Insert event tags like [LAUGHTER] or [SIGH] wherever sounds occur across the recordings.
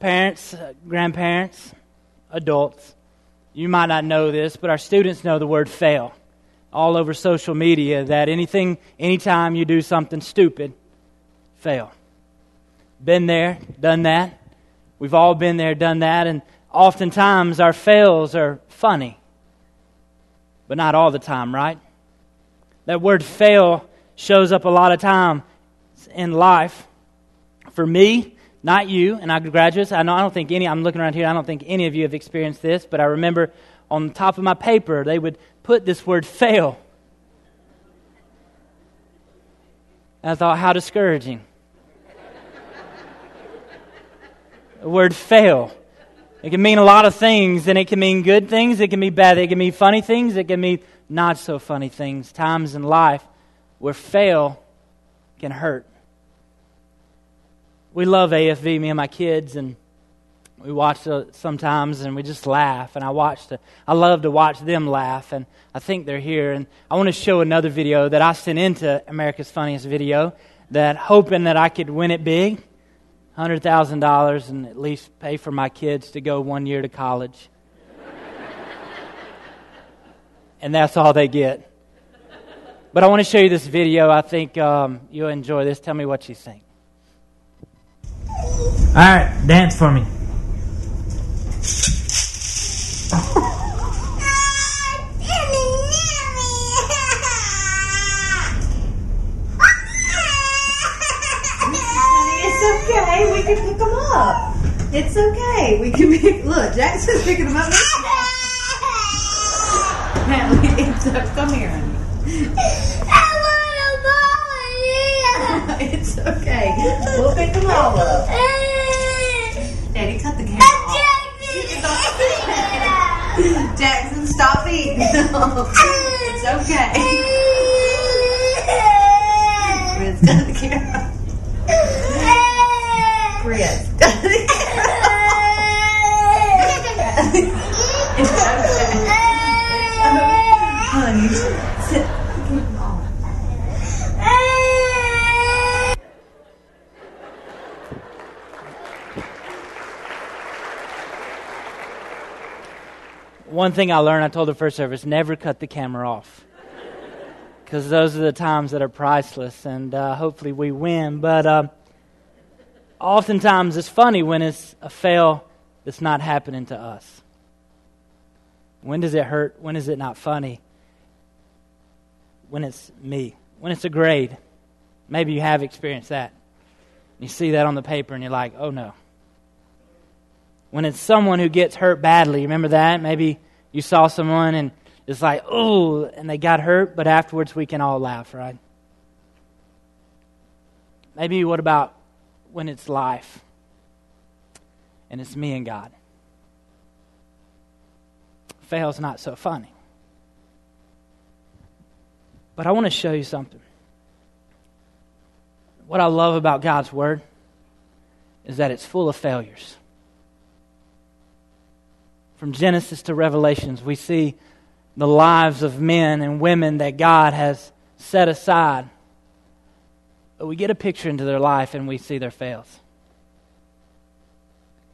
parents, uh, grandparents, adults, you might not know this, but our students know the word fail all over social media that anything, anytime you do something stupid, fail. Been there, done that. We've all been there, done that, and oftentimes our fails are funny. But not all the time, right? That word fail shows up a lot of time in life. For me, not you, and I graduates, I, know, I don't think any, I'm looking around here, I don't think any of you have experienced this, but I remember on the top of my paper, they would put this word fail. I thought, how discouraging. the word fail. It can mean a lot of things, and it can mean good things, it can be bad, it can mean funny things, it can mean not so funny things. Times in life where fail can hurt. We love AFV, me and my kids, and we watch it sometimes and we just laugh. And I watched, I love to watch them laugh, and I think they're here. And I want to show another video that I sent into America's Funniest Video, that hoping that I could win it big $100,000 and at least pay for my kids to go one year to college. [LAUGHS] and that's all they get. But I want to show you this video. I think um, you'll enjoy this. Tell me what you think. All right, dance for me. It's okay. We can pick them up. It's okay. We can pick. Look, Jackson's picking them up. Apparently, it's a, come here, honey. it's okay. We'll pick them all up. Daddy, cut the camera off. Jackson, stop eating. [LAUGHS] it's okay. Chris, cut the camera. Chris. it's okay. Honey, sit. One thing I learned, I told the first service, never cut the camera off. Because those are the times that are priceless, and uh, hopefully we win. But uh, oftentimes it's funny when it's a fail that's not happening to us. When does it hurt? When is it not funny? When it's me. When it's a grade. Maybe you have experienced that. You see that on the paper and you're like, oh no. When it's someone who gets hurt badly, remember that? Maybe you saw someone and it's like, oh, and they got hurt, but afterwards we can all laugh, right? Maybe what about when it's life and it's me and God? Fail's not so funny. But I want to show you something. What I love about God's Word is that it's full of failures. From Genesis to Revelations, we see the lives of men and women that God has set aside. But we get a picture into their life and we see their fails.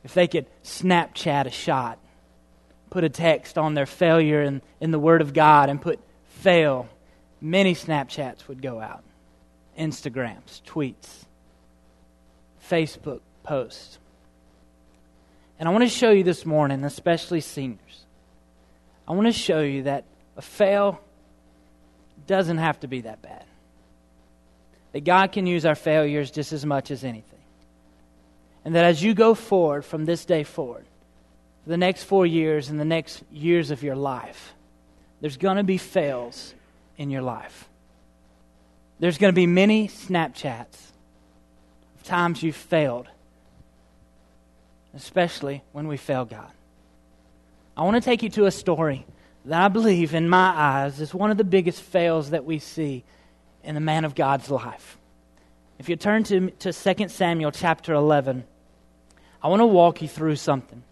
If they could Snapchat a shot, put a text on their failure in, in the Word of God and put fail, many Snapchats would go out. Instagrams, tweets, Facebook posts. And I want to show you this morning, especially seniors, I want to show you that a fail doesn't have to be that bad. That God can use our failures just as much as anything. And that as you go forward from this day forward, for the next four years and the next years of your life, there's going to be fails in your life. There's going to be many Snapchats of times you've failed especially when we fail God. I want to take you to a story that I believe, in my eyes, is one of the biggest fails that we see in the man of God's life. If you turn to, to 2 Samuel chapter 11, I want to walk you through something.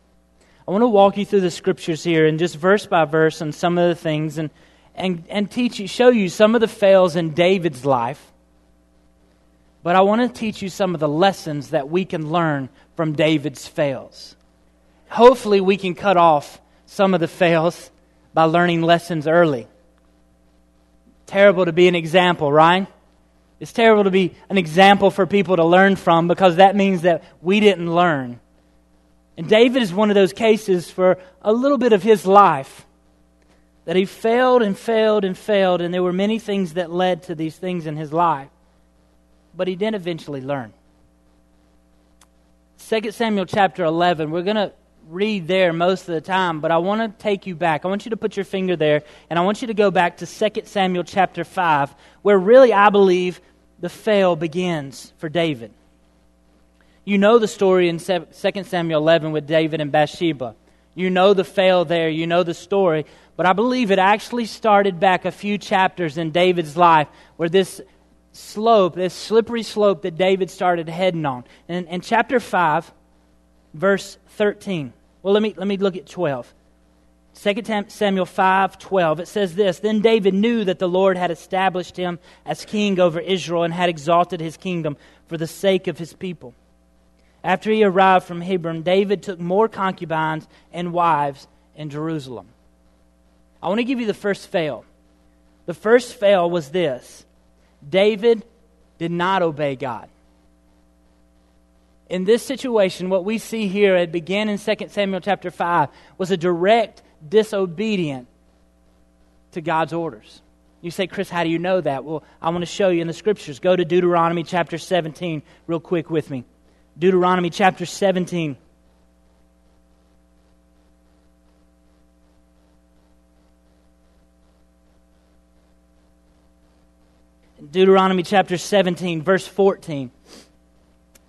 I want to walk you through the scriptures here and just verse by verse on some of the things and, and, and teach you, show you some of the fails in David's life but I want to teach you some of the lessons that we can learn from David's fails. Hopefully, we can cut off some of the fails by learning lessons early. Terrible to be an example, right? It's terrible to be an example for people to learn from because that means that we didn't learn. And David is one of those cases for a little bit of his life that he failed and failed and failed, and there were many things that led to these things in his life. But he didn't eventually learn. 2 Samuel chapter 11, we're going to read there most of the time, but I want to take you back. I want you to put your finger there, and I want you to go back to 2 Samuel chapter 5, where really I believe the fail begins for David. You know the story in 2 Samuel 11 with David and Bathsheba. You know the fail there, you know the story, but I believe it actually started back a few chapters in David's life where this slope, this slippery slope that David started heading on. And in chapter 5, verse 13. Well, let me, let me look at 12. 2 Samuel 5 12, it says this Then David knew that the Lord had established him as king over Israel and had exalted his kingdom for the sake of his people. After he arrived from Hebron, David took more concubines and wives in Jerusalem. I want to give you the first fail. The first fail was this David did not obey God in this situation, what we see here, it began in 2 Samuel chapter 5, was a direct disobedience to God's orders. You say, Chris, how do you know that? Well, I want to show you in the scriptures. Go to Deuteronomy chapter 17 real quick with me. Deuteronomy chapter 17. Deuteronomy chapter 17, verse 14.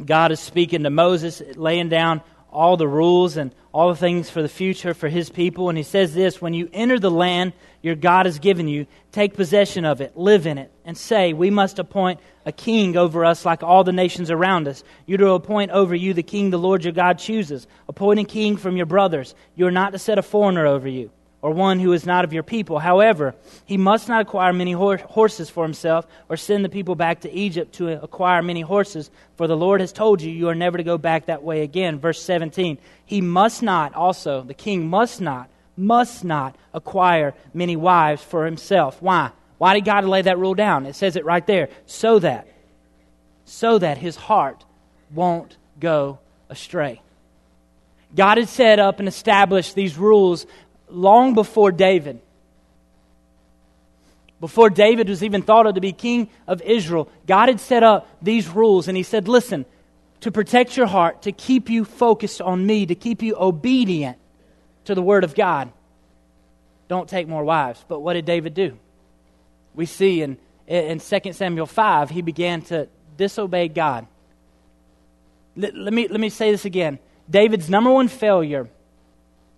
God is speaking to Moses, laying down all the rules and all the things for the future for his people. And he says this When you enter the land your God has given you, take possession of it, live in it, and say, We must appoint a king over us like all the nations around us. You to appoint over you the king the Lord your God chooses. Appoint a king from your brothers. You are not to set a foreigner over you or one who is not of your people. However, he must not acquire many horses for himself or send the people back to Egypt to acquire many horses, for the Lord has told you you are never to go back that way again. Verse 17. He must not also, the king must not, must not acquire many wives for himself. Why? Why did God lay that rule down? It says it right there. So that, so that his heart won't go astray. God had set up and established these rules long before David. Before David was even thought of to be king of Israel, God had set up these rules, and He said, Listen, to protect your heart, to keep you focused on me, to keep you obedient to the Word of God, don't take more wives. But what did David do? We see in, in 2 Samuel 5, he began to disobey God. Let, let, me, let me say this again. David's number one failure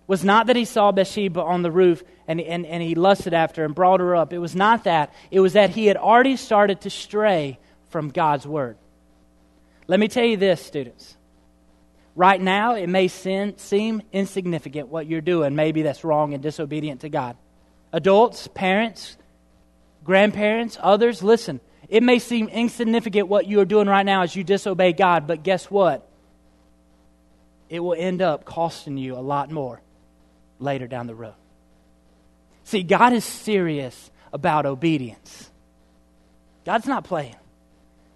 was not that he saw Bathsheba on the roof and, and, and he lusted after and brought her up. It was not that. It was that he had already started to stray from God's word. Let me tell you this, students. Right now, it may seem insignificant what you're doing. Maybe that's wrong and disobedient to God. Adults, parents, grandparents, others, listen. It may seem insignificant what you are doing right now as you disobey God, but guess what? It will end up costing you a lot more later down the road. See, God is serious about obedience. God's not playing.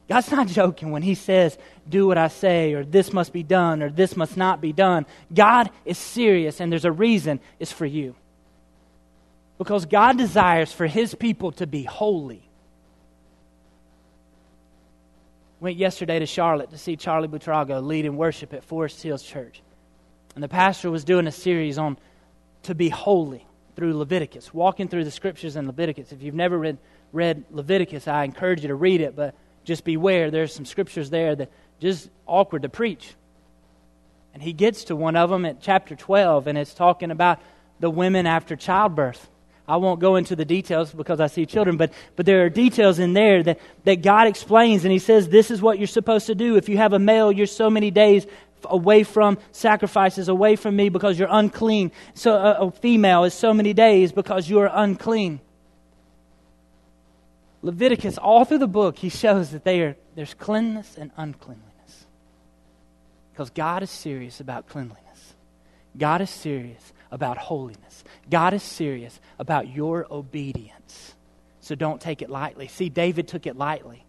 God's not [LAUGHS] joking when He says, do what I say, or this must be done, or this must not be done. God is serious, and there's a reason it's for you. Because God desires for His people to be holy. Went yesterday to Charlotte to see Charlie Butrago lead in worship at Forest Hills Church. And the pastor was doing a series on to be holy through Leviticus, walking through the scriptures in Leviticus. If you've never read, read Leviticus, I encourage you to read it, but just beware. There's some scriptures there that just awkward to preach. And he gets to one of them at chapter 12, and it's talking about the women after childbirth. I won't go into the details because I see children, but, but there are details in there that, that God explains, and He says, This is what you're supposed to do. If you have a male, you're so many days away from sacrifices, away from me because you're unclean. So a, a female is so many days because you are unclean. Leviticus, all through the book, he shows that are there's cleanliness and uncleanliness. Because God is serious about cleanliness. God is serious about holiness. God is serious about your obedience. So don't take it lightly. See, David took it lightly.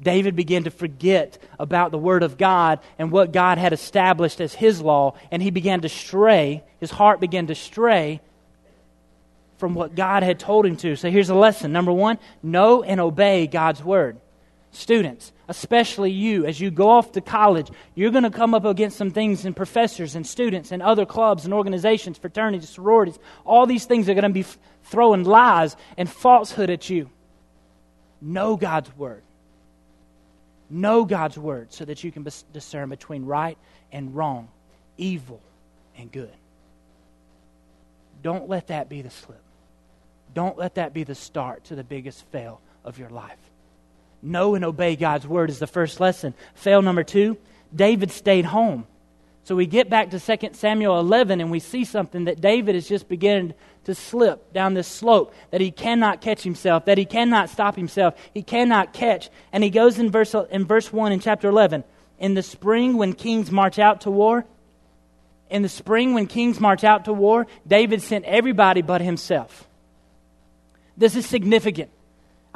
David began to forget about the Word of God and what God had established as his law, and he began to stray. His heart began to stray from what God had told him to. So here's a lesson. Number one, know and obey God's Word. Students, especially you, as you go off to college, you're going to come up against some things and professors and students and other clubs and organizations, fraternities, sororities. All these things are going to be throwing lies and falsehood at you. Know God's Word. Know God's word so that you can discern between right and wrong, evil and good. Don't let that be the slip. Don't let that be the start to the biggest fail of your life. Know and obey God's word is the first lesson. Fail number two David stayed home. So we get back to 2 Samuel 11 and we see something that David is just beginning to slip down this slope, that he cannot catch himself, that he cannot stop himself, he cannot catch. And he goes in verse, in verse 1 in chapter 11 In the spring, when kings march out to war, in the spring, when kings march out to war, David sent everybody but himself. This is significant.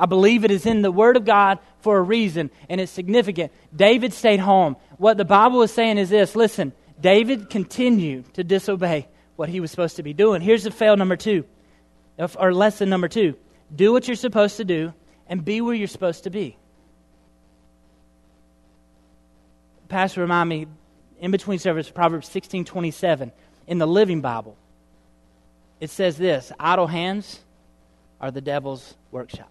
I believe it is in the Word of God for a reason, and it's significant. David stayed home. What the Bible is saying is this listen, David continued to disobey what he was supposed to be doing. Here's the fail number two, or lesson number two do what you're supposed to do and be where you're supposed to be. Pastor remind me in between service Proverbs 16 27 in the Living Bible. It says this idle hands are the devil's workshop.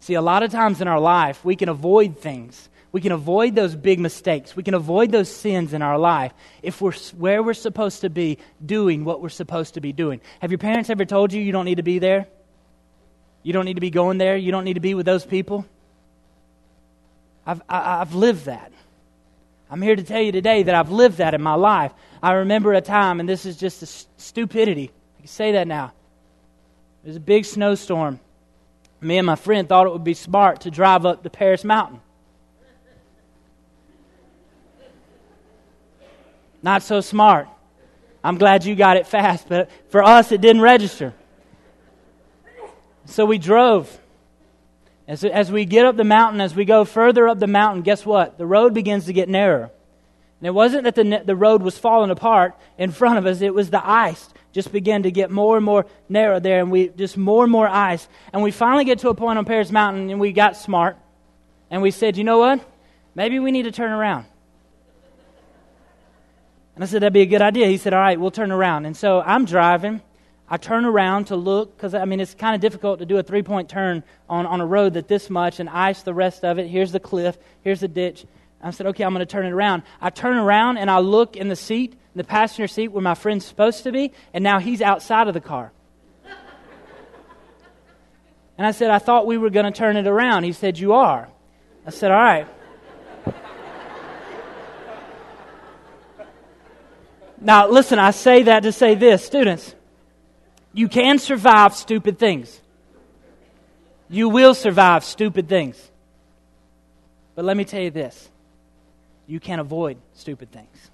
See, a lot of times in our life, we can avoid things we can avoid those big mistakes. We can avoid those sins in our life if we're where we're supposed to be doing what we're supposed to be doing. Have your parents ever told you you don't need to be there? You don't need to be going there? You don't need to be with those people? I've, I, have i have lived that. I'm here to tell you today that I've lived that in my life. I remember a time, and this is just a stupidity. I can say that now. Was a big snowstorm. Me and my friend thought it would be smart to drive up the Paris Mountain. Not so smart. I'm glad you got it fast, but for us, it didn't register. So we drove. As, as we get up the mountain, as we go further up the mountain, guess what? The road begins to get narrower. And it wasn't that the, the road was falling apart in front of us, it was the ice just began to get more and more narrow there, and we just more and more ice. And we finally get to a point on Paris Mountain, and we got smart, and we said, you know what? Maybe we need to turn around. And I said, that'd be a good idea. He said, all right, we'll turn around. And so I'm driving. I turn around to look because, I mean, it's kind of difficult to do a three point turn on, on a road that this much and ice the rest of it. Here's the cliff, here's the ditch. I said, okay, I'm going to turn it around. I turn around and I look in the seat, in the passenger seat where my friend's supposed to be, and now he's outside of the car. and I said, I thought we were going to turn it around. He said, You are. I said, All right. Now, listen, I say that to say this, students. You can survive stupid things. You will survive stupid things. But let me tell you this you can't avoid stupid things.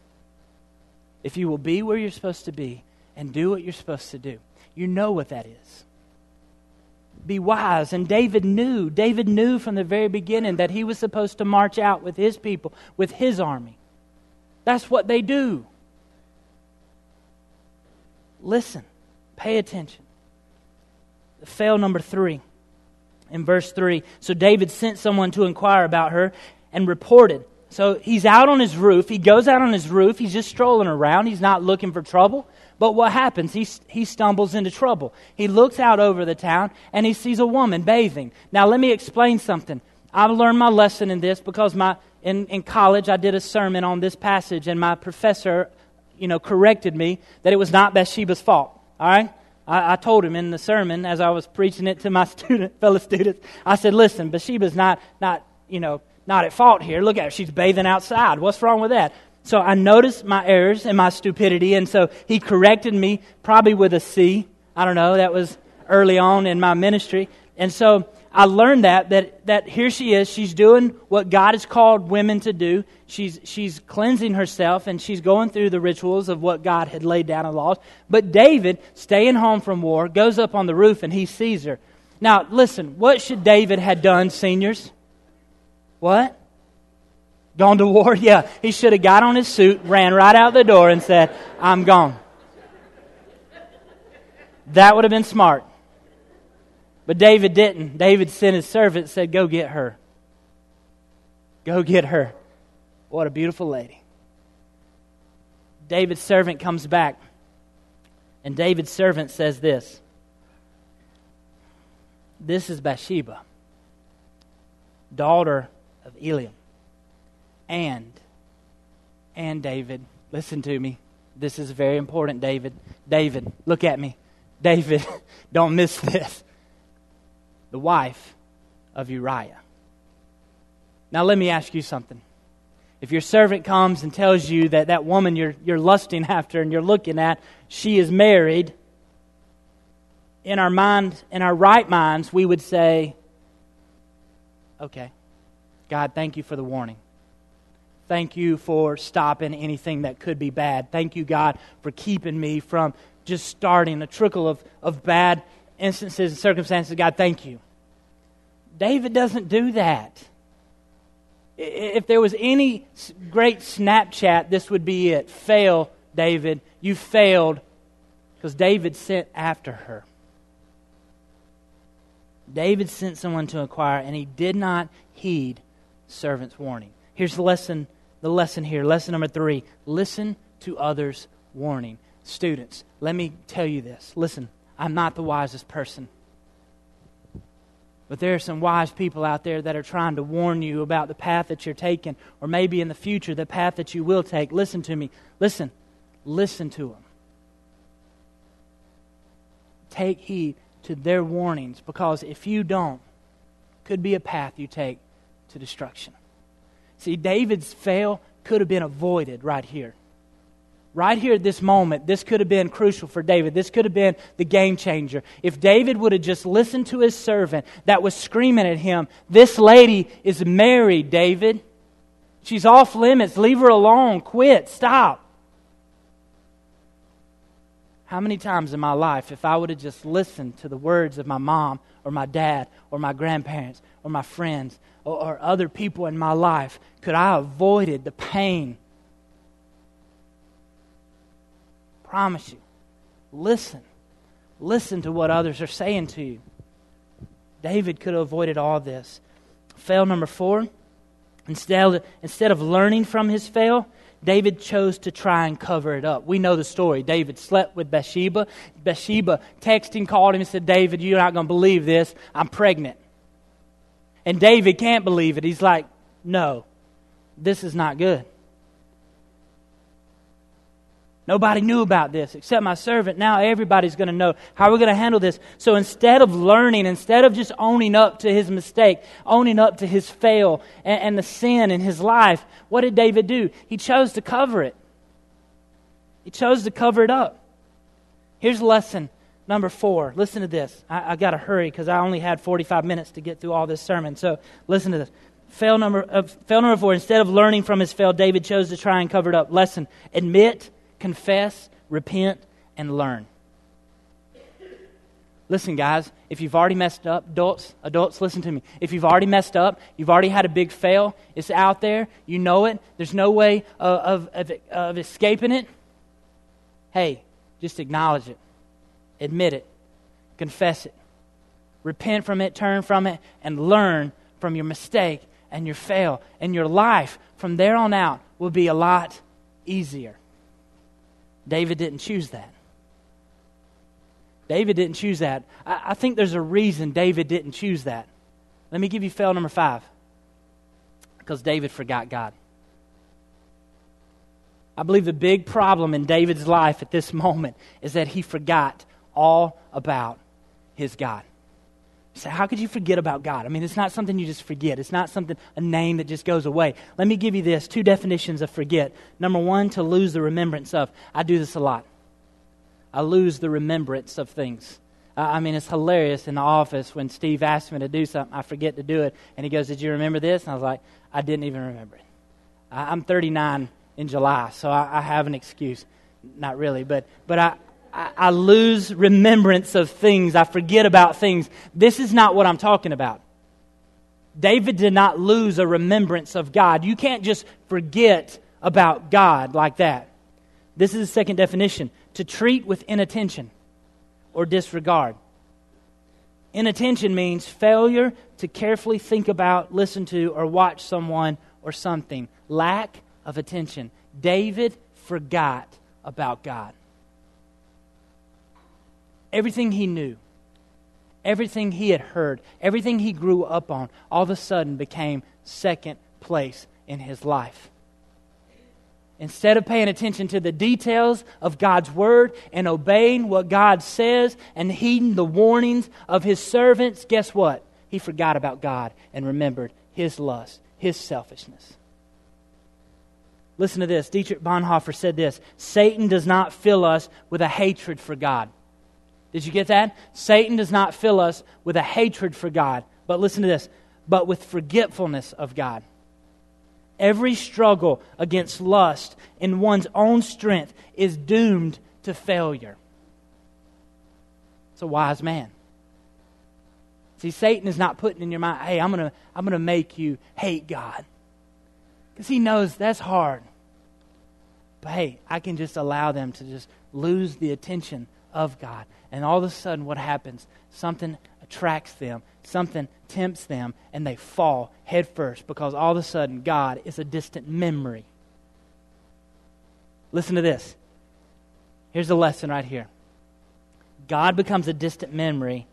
If you will be where you're supposed to be and do what you're supposed to do, you know what that is. Be wise. And David knew, David knew from the very beginning that he was supposed to march out with his people, with his army. That's what they do. Listen, pay attention. Fail number three. In verse 3, so David sent someone to inquire about her and reported. So he's out on his roof. He goes out on his roof. He's just strolling around. He's not looking for trouble. But what happens? He, he stumbles into trouble. He looks out over the town and he sees a woman bathing. Now, let me explain something. I've learned my lesson in this because my, in, in college I did a sermon on this passage, and my professor you know, corrected me that it was not Bathsheba's fault. All right? I, I, told him in the sermon as I was preaching it to my [LAUGHS] student, fellow students, I said, listen, Bathsheba's not, not, you know, not at fault here. Look at her. She's bathing outside. What's wrong with that? So I noticed my errors and my stupidity, and so he corrected me, probably with a C. I don't know. That was early on in my ministry. And so I learned that, that, that here she is. She's doing what God has called women to do. She's, she's cleansing herself and she's going through the rituals of what God had laid down in laws. But David, staying home from war, goes up on the roof and he sees her. Now, listen, what should David have done, seniors? What? Gone to war? [LAUGHS] Yeah, he should have got on his suit, ran right out the door, and said, I'm gone. That would have been smart. But David didn't. David sent his servant said, Go get her. Go get her. What a beautiful lady. David's servant comes back, and David's servant says this This is Bathsheba, daughter of Eliam. And, and David, listen to me. This is very important, David. David, look at me. David, [LAUGHS] don't miss this the wife of Uriah. Now, let me ask you something. If your servant comes and tells you that that woman you're, you're lusting after and you're looking at, she is married, in our mind, in our right minds, we would say, okay, God, thank you for the warning. Thank you for stopping anything that could be bad. Thank you, God, for keeping me from just starting a trickle of, of bad instances and circumstances. God, thank you. David doesn't do that. If there was any great Snapchat, this would be it. Fail, David. You failed because David sent after her. David sent someone to inquire, and he did not heed servant's warning. Here's the lesson, the lesson here. Lesson number three listen to others' warning. Students, let me tell you this. Listen, I'm not the wisest person. But there are some wise people out there that are trying to warn you about the path that you're taking, or maybe in the future, the path that you will take. Listen to me. Listen. Listen to them. Take heed to their warnings, because if you don't, could be a path you take to destruction. See, David's fail could have been avoided right here right here at this moment, this could have been crucial for David. This could have been the game changer. If David would have just listened to his servant that was screaming at him, This lady is married, David. She's off limits. Leave her alone. Quit. Stop. How many times in my life, if I would have just listened to the words of my mom or my dad or my grandparents or my friends or, or other people in my life, could I have avoided the pain promise you. Listen. Listen to what others are saying to you. David could have avoided all this. Fail number four. Instead, instead of learning from his fail, David chose to try and cover it up. We know the story. David slept with Bathsheba. Bathsheba texted texting called him and said, David, you're not going to believe this. I'm pregnant. And David can't believe it. He's like, no, this is not good. Nobody knew about this except my servant. Now everybody's going to know. How are we going to handle this? So instead of learning, instead of just owning up to his mistake, owning up to his fail and, and the sin in his life, what did David do? He chose to cover it. He chose to cover it up. Here's a lesson number four. Listen to this. I, I got to hurry because I only had 45 minutes to get through all this sermon. So listen to this. Fail number, uh, fail number four. Instead of learning from his fail, David chose to try and cover it up. Lesson admit confess, repent, and learn. Listen, guys, if you've already messed up, adults, adults, listen to me. If you've already messed up, you've already had a big fail, it's out there, you know it, there's no way of, of, of escaping it. Hey, just acknowledge it, admit it, confess it, repent from it, turn from it, and learn from your mistake and your fail. And your life from there on out will be a lot easier. David didn't choose that. David didn't choose that. I, I, think there's a reason David didn't choose that. Let me give you fail number five. Because David forgot God. I believe the big problem in David's life at this moment is that he forgot all about his God. So how could you forget about God? I mean, it's not something you just forget. It's not something, a name that just goes away. Let me give you this two definitions of forget. Number one, to lose the remembrance of. I do this a lot. I lose the remembrance of things. I mean, it's hilarious in the office when Steve asks me to do something, I forget to do it, and he goes, Did you remember this? And I was like, I didn't even remember it. I'm 39 in July, so I, I have an excuse. Not really, but, but I, I, lose remembrance of things. I forget about things. This is not what I'm talking about. David did not lose a remembrance of God. You can't just forget about God like that. This is the second definition to treat with inattention or disregard. Inattention means failure to carefully think about, listen to, or watch someone or something. Lack of attention. David forgot about God. Everything he knew, everything he had heard, everything he grew up on, all of a sudden became second place in his life. Instead of paying attention to the details of God's word and obeying what God says and heeding the warnings of his servants, guess what? He forgot about God and remembered his lust, his selfishness. Listen to this. Dietrich Bonhoeffer said this Satan does not fill us with a hatred for God. Did you get that? Satan does not fill us with a hatred for God. But listen to this, but with forgetfulness of God. Every struggle against lust in one's own strength is doomed to failure. It's a wise man. See, Satan is not putting in your mind, hey, I'm going to I'm going to make you hate God. Because he knows that's hard. But hey, I can just allow them to just lose the attention of God. And all of a sudden, what happens? Something attracts them, something tempts them, and they fall headfirst because all of a sudden God is a distant memory. Listen to this. Here's the lesson right here God becomes a distant memory.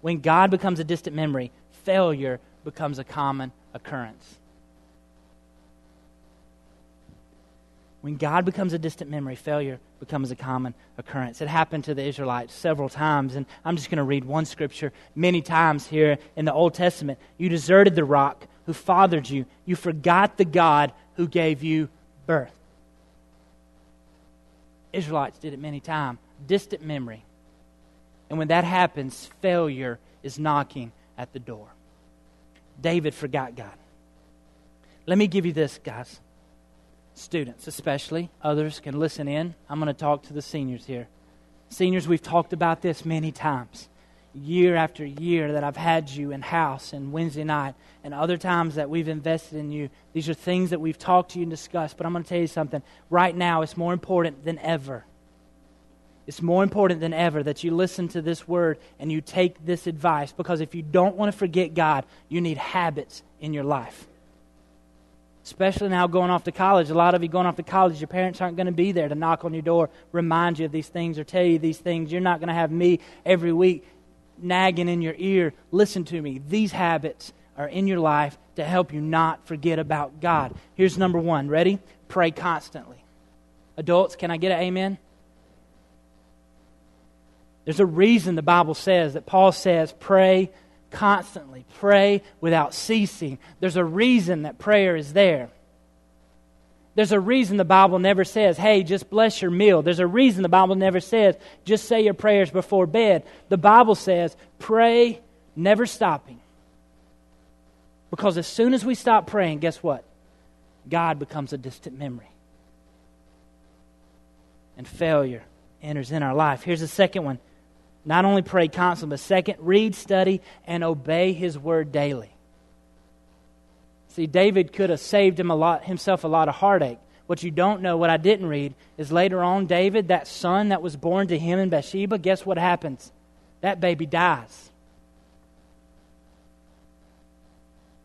When God becomes a distant memory, failure becomes a common occurrence. When God becomes a distant memory, failure becomes a common occurrence. It happened to the Israelites several times, and I'm just going to read one scripture many times here in the Old Testament. You deserted the rock who fathered you, you forgot the God who gave you birth. Israelites did it many times. Distant memory. And when that happens, failure is knocking at the door. David forgot God. Let me give you this, guys students, especially. Others can listen in. I'm going to talk to the seniors here. Seniors, we've talked about this many times. Year after year that I've had you in house and Wednesday night, and other times that we've invested in you. These are things that we've talked to you and discussed. But I'm going to tell you something. Right now, it's more important than ever. It's more important than ever that you listen to this word and you take this advice because if you don't want to forget God, you need habits in your life especially now going off to college. A lot of you going off to college, your parents aren't going to be there to knock on your door, remind you of these things, or tell you these things. You're not going to have me every week nagging in your ear. Listen to me. These habits are in your life to help you not forget about God. Here's number one. Ready? Pray constantly. Adults, can I get an amen? There's a reason the Bible says that Paul says, pray constantly. Pray without ceasing. There's a reason that prayer is there. There's a reason the Bible never says, hey, just bless your meal. There's a reason the Bible never says, just say your prayers before bed. The Bible says, pray never stopping. Because as soon as we stop praying, guess what? God becomes a distant memory. And failure enters in our life. Here's the second one not only pray constantly, but second, read, study, and obey his word daily. See, David could have saved him a lot, himself a lot of heartache. What you don't know, what I didn't read, is later on, David, that son that was born to him in Bathsheba, guess what happens? That baby dies.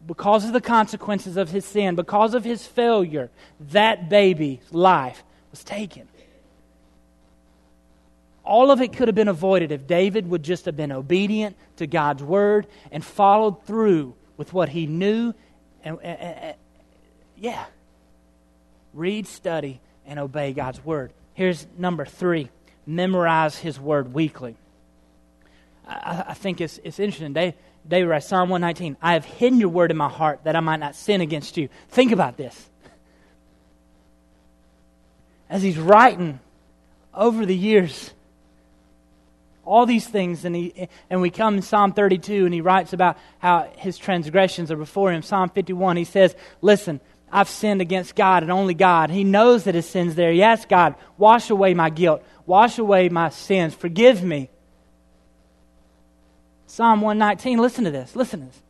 Because of the consequences of his sin, because of his failure, that baby's life was taken. All of it could have been avoided if David would just have been obedient to God's word and followed through with what he knew. And, and, and yeah, read, study, and obey God's word. Here's number three memorize his word weekly. I, I think it's, it's interesting. David, David writes Psalm 119 I have hidden your word in my heart that I might not sin against you. Think about this. As he's writing over the years, all these things. And, he, and we come in Psalm 32 and he writes about how his transgressions are before him. Psalm 51, he says, Listen, I've sinned against God and only God. He knows that his sin's there. Yes, God, wash away my guilt, wash away my sins, forgive me. Psalm 119, listen to this, listen to this.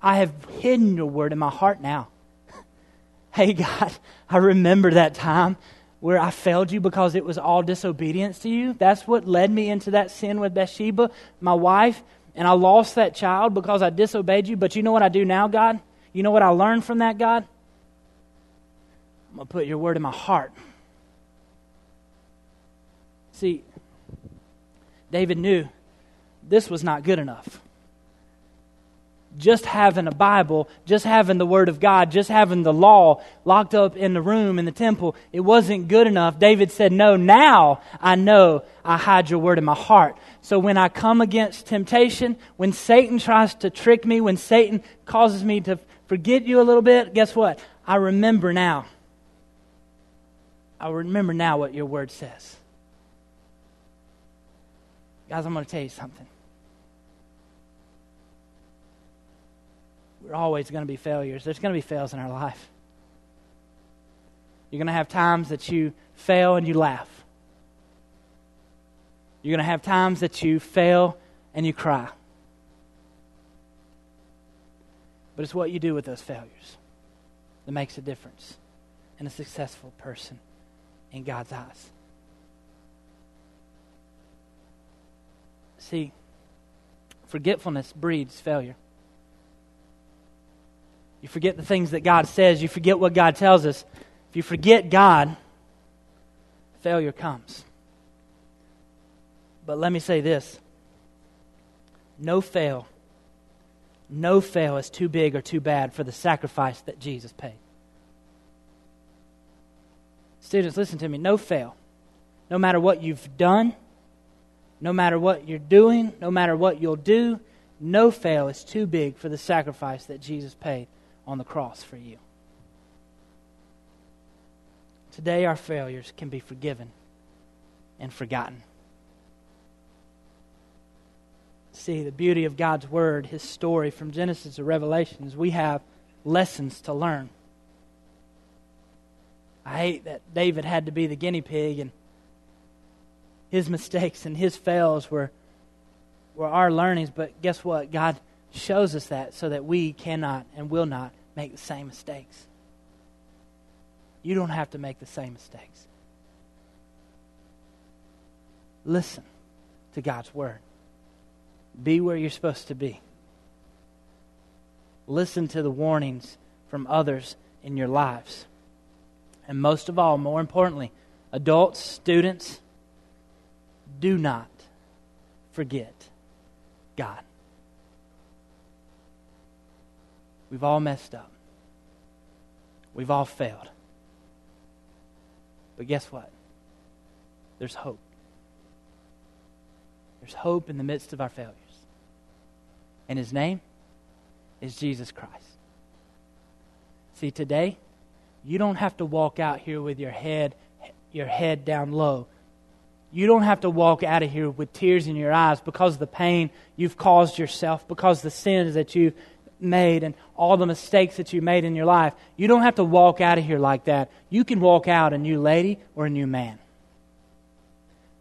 I have hidden your word in my heart now. [LAUGHS] hey, God, I remember that time where I failed you because it was all disobedience to you. That's what led me into that sin with Bathsheba, my wife, and I lost that child because I disobeyed you. But you know what I do now, God? You know what I learned from that, God? I'm going to put your word in my heart. See, David knew this was not good enough just having a Bible, just having the Word of God, just having the law locked up in the room in the temple, it wasn't good enough. David said, No, now I know I hide your Word in my heart. So when I come against temptation, when Satan tries to trick me, when Satan causes me to forget you a little bit, guess what? I remember now. I remember now what your Word says. Guys, I'm going to tell you something. We're always going to be failures. There's going to be fails in our life. You're going to have times that you fail and you laugh. You're going to have times that you fail and you cry. But it's what you do with those failures that makes a difference in a successful person in God's eyes. See, forgetfulness breeds failure. You forget the things that God says. You forget what God tells us. If you forget God, failure comes. But let me say this no fail, no fail is too big or too bad for the sacrifice that Jesus paid. Students, listen to me. No fail. No matter what you've done, no matter what you're doing, no matter what you'll do, no fail is too big for the sacrifice that Jesus paid on the cross for you. Today, our failures can be forgiven and forgotten. See, the beauty of God's Word, His story from Genesis to Revelation, is we have lessons to learn. I hate that David had to be the guinea pig and his mistakes and his fails were, were our learnings, but guess what? God shows us that so that we cannot and will not make the same mistakes. You don't have to make the same mistakes. Listen to God's word. Be where you're supposed to be. Listen to the warnings from others in your lives. And most of all, more importantly, adults, students, do not forget God. We've all messed up. We've all failed. But guess what? There's hope. There's hope in the midst of our failures. And his name is Jesus Christ. See, today, you don't have to walk out here with your head your head down low. You don't have to walk out of here with tears in your eyes because of the pain you've caused yourself, because the sins that you've made and all the mistakes that you made in your life, you don't have to walk out of here like that. You can walk out a new lady or a new man.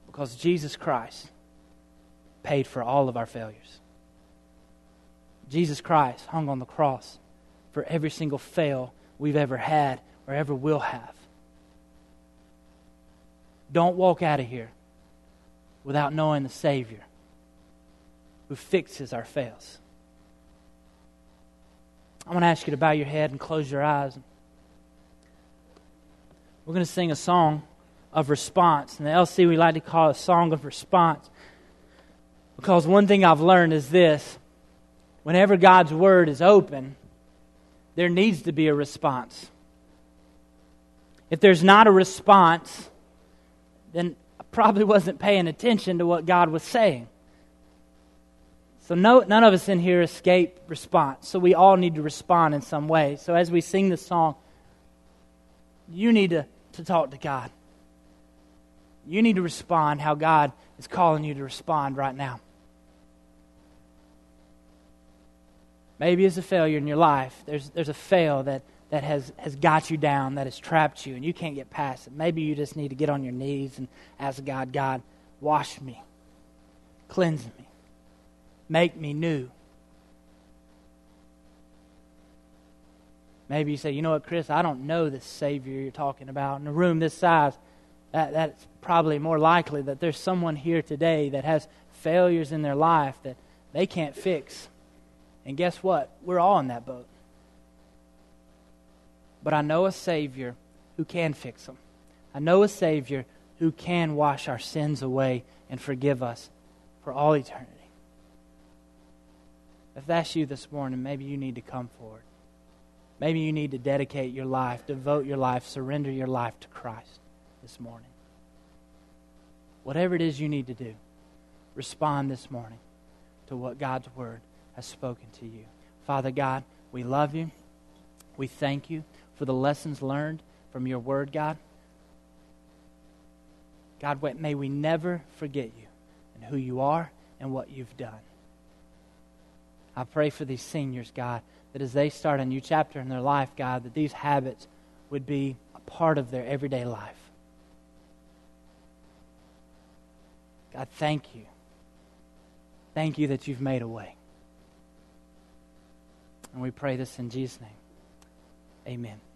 Because Jesus Christ paid for all of our failures. Jesus Christ hung on the cross for every single fail we've ever had or ever will have. Don't walk out of here without knowing the Savior who fixes our fails. I'm going to ask you to bow your head and close your eyes. We're going to sing a song of response. In the LC, we like to call a song of response. Because one thing I've learned is this whenever God's word is open, there needs to be a response. If there's not a response, then I probably [LAUGHS] wasn't paying attention to what God was saying. So no, none of us in here escape response. So we all need to respond in some way. So as we sing this song, you need to, to talk to God. you need to respond how God is calling you to respond right now. Maybe it's a failure in your life. There's, there's a fail that, that has, has got you down, that has trapped you, and you can't get past it. Maybe you just need to get on your knees and ask God, God, wash me, cleanse me, make me new. Maybe you say, you know what, Chris, I don't know this Savior you're talking about. In a room this size, that, that's probably more likely that there's someone here today that has failures in their life that they can't fix. And guess what? We're all in that boat. But I know a Savior who can fix them. I know a Savior who can wash our sins away and forgive us for all eternity. If that's you this morning, maybe you need to come forward. Maybe you need to dedicate your life, devote your life, surrender your life to Christ this morning. Whatever it is you need to do, respond this morning to what God's Word has spoken to you. Father God, we love you. We thank you for the lessons learned from your Word, God. God, may we never forget you and who you are and what you've done. I pray for these seniors, God that as they start a new chapter in their life, God, that these habits would be a part of their everyday life. God, thank you. Thank you that you've made a way. And we pray this in Jesus' name. Amen.